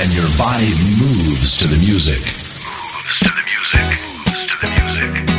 and your body moves to the music. Moves to the music. Moves to the music.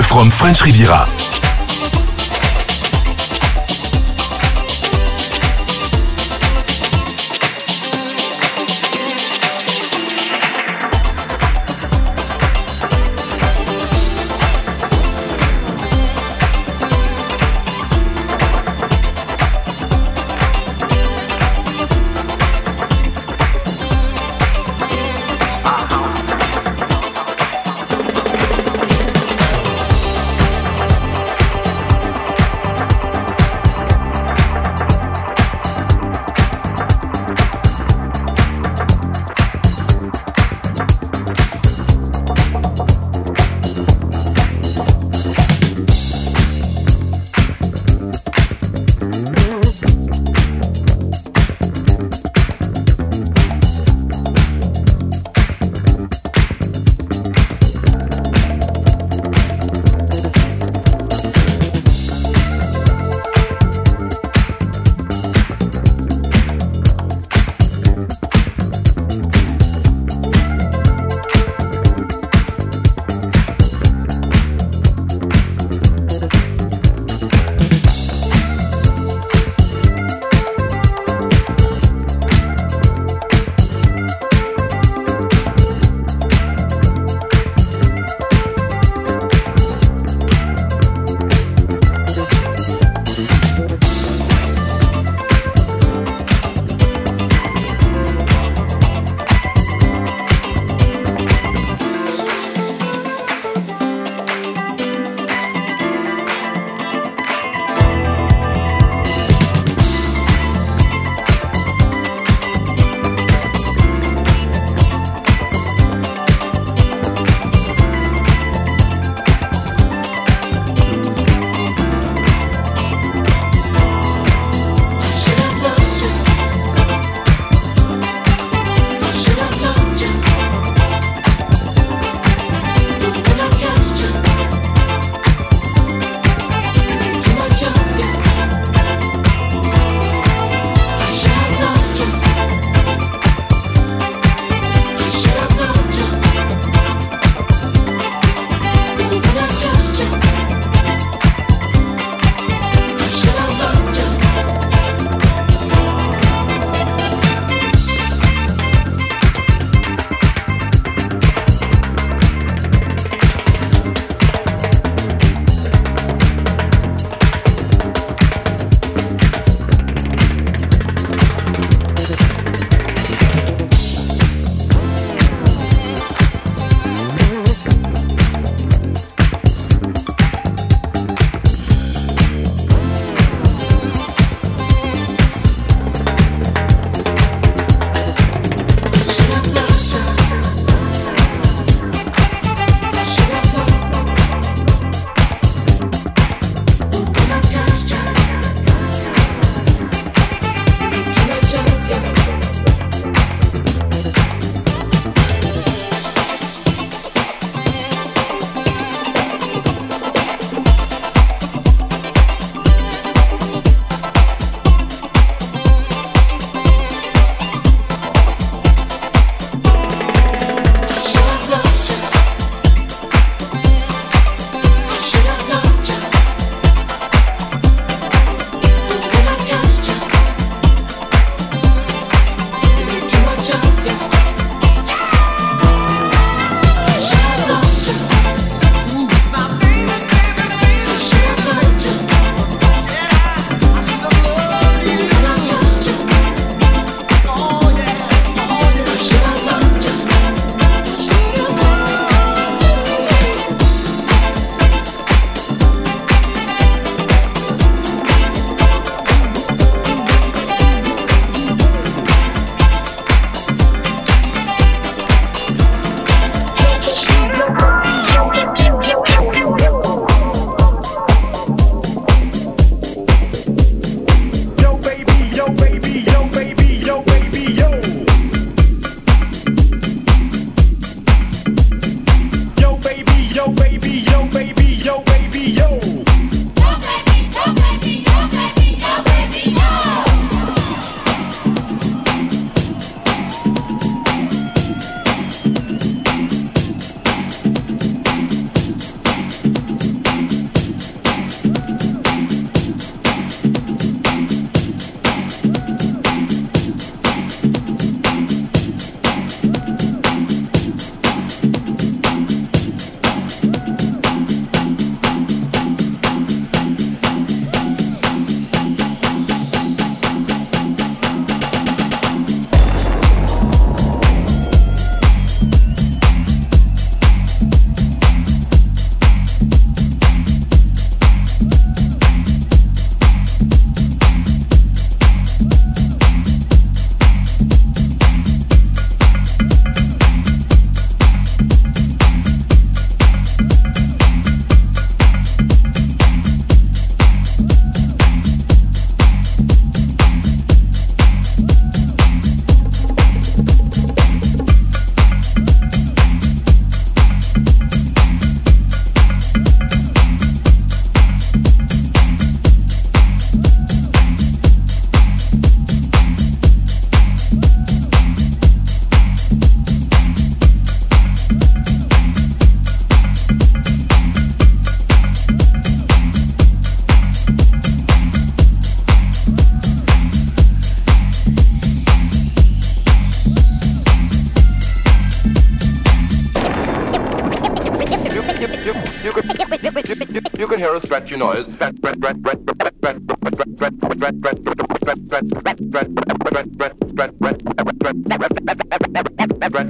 From French Riviera.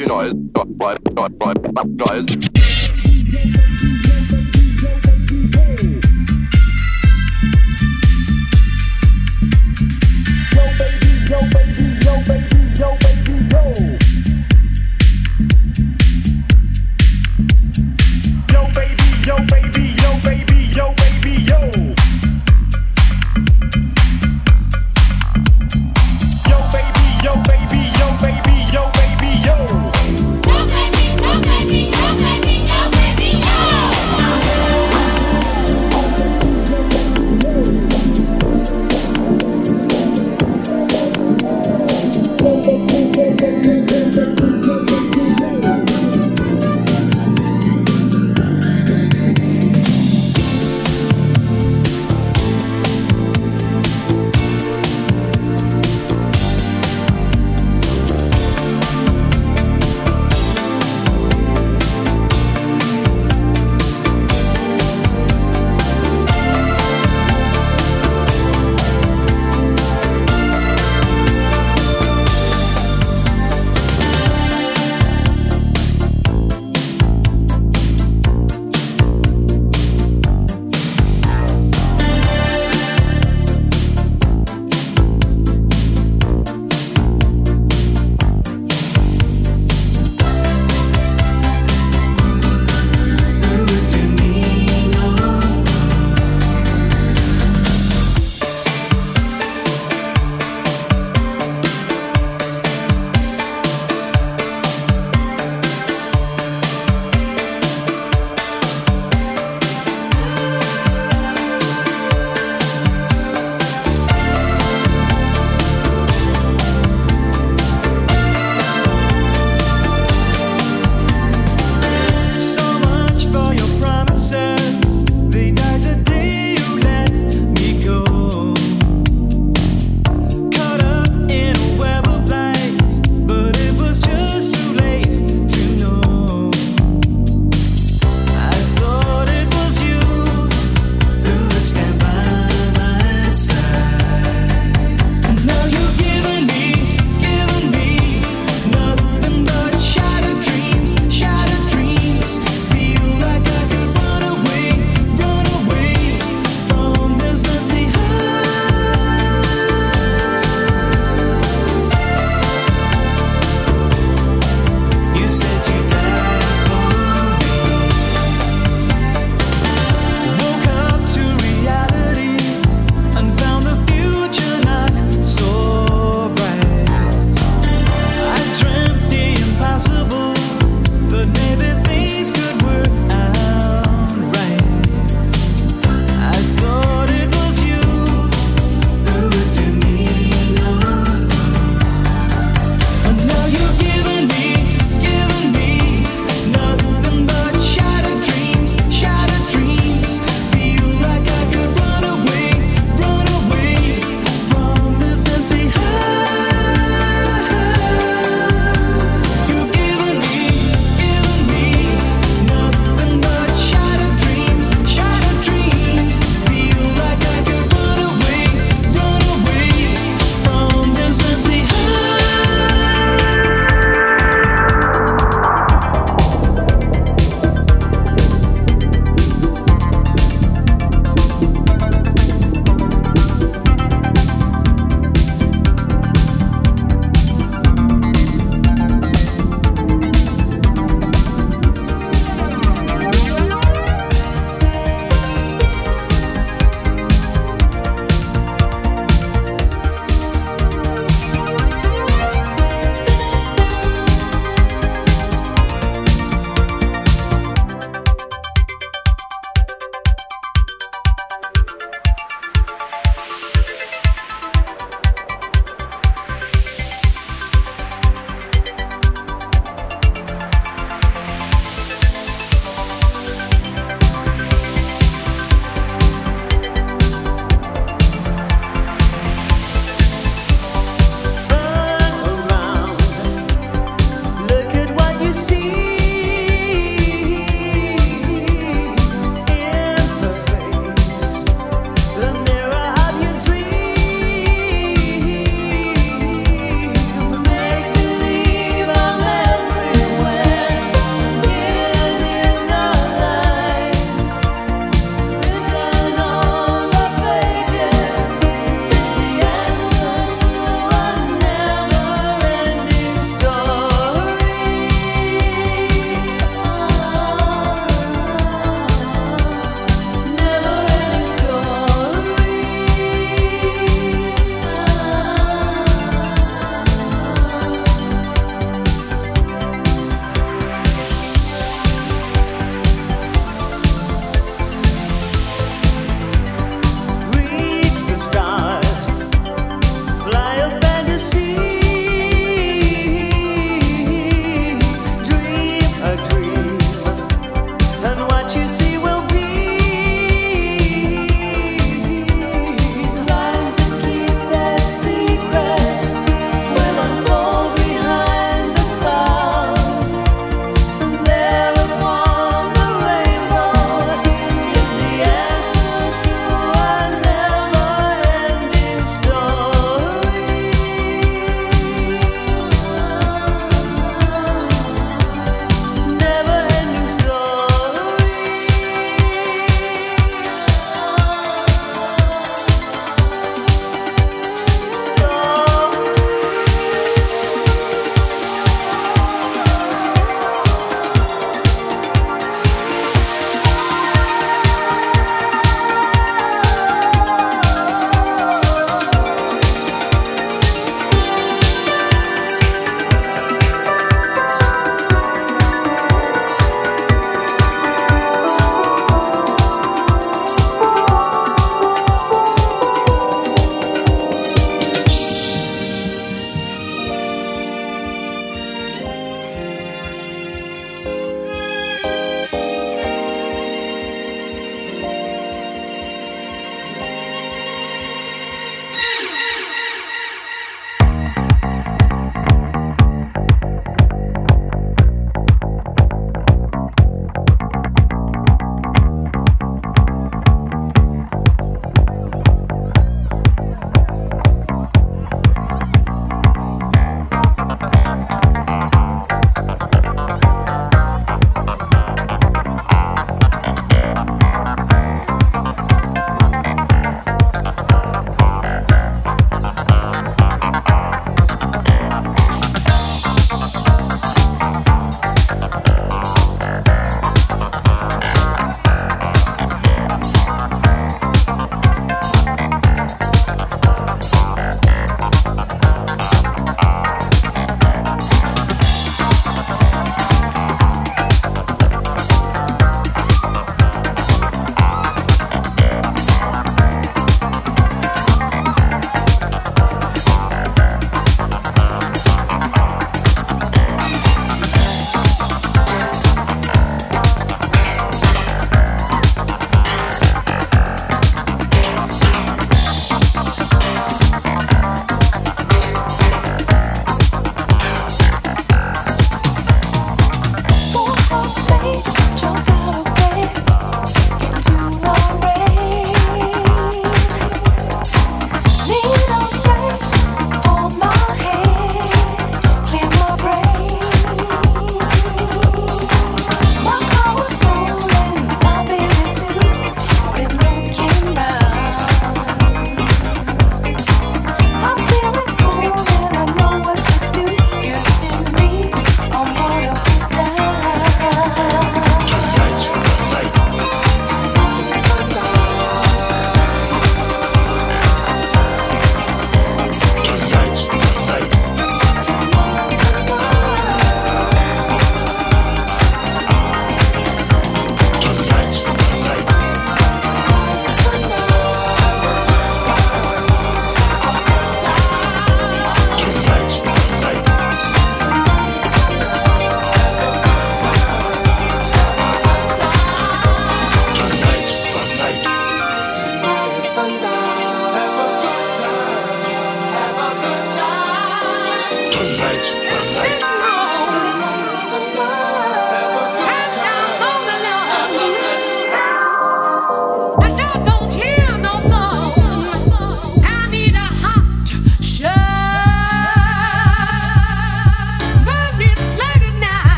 Scratchy noise. Noise.